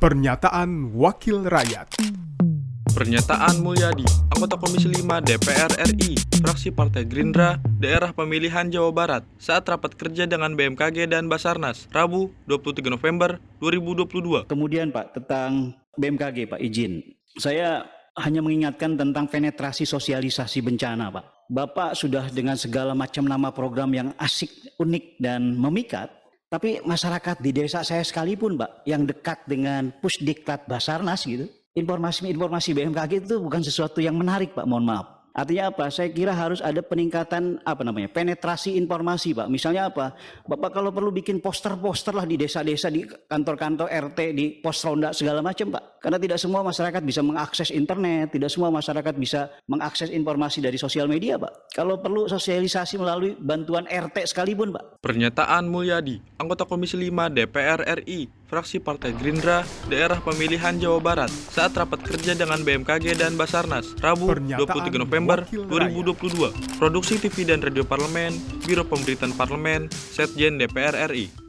Pernyataan Wakil Rakyat Pernyataan Mulyadi, anggota Komisi 5 DPR RI, fraksi Partai Gerindra, daerah pemilihan Jawa Barat, saat rapat kerja dengan BMKG dan Basarnas, Rabu 23 November 2022. Kemudian Pak, tentang BMKG Pak, izin. Saya hanya mengingatkan tentang penetrasi sosialisasi bencana Pak. Bapak sudah dengan segala macam nama program yang asik, unik, dan memikat, tapi masyarakat di desa saya sekalipun, Pak, yang dekat dengan pusdiklat Basarnas gitu, informasi-informasi BMKG itu bukan sesuatu yang menarik, Pak, mohon maaf. Artinya apa? Saya kira harus ada peningkatan apa namanya? penetrasi informasi, Pak. Misalnya apa? Bapak kalau perlu bikin poster-poster lah di desa-desa, di kantor-kantor RT, di pos ronda segala macam, Pak. Karena tidak semua masyarakat bisa mengakses internet, tidak semua masyarakat bisa mengakses informasi dari sosial media, Pak. Kalau perlu sosialisasi melalui bantuan RT sekalipun, Pak. Pernyataan Mulyadi, anggota Komisi 5 DPR RI, fraksi Partai Gerindra, daerah pemilihan Jawa Barat, saat rapat kerja dengan BMKG dan Basarnas, Rabu 23 November 2022. Produksi TV dan Radio Parlemen, Biro Pemberitaan Parlemen, Setjen DPR RI.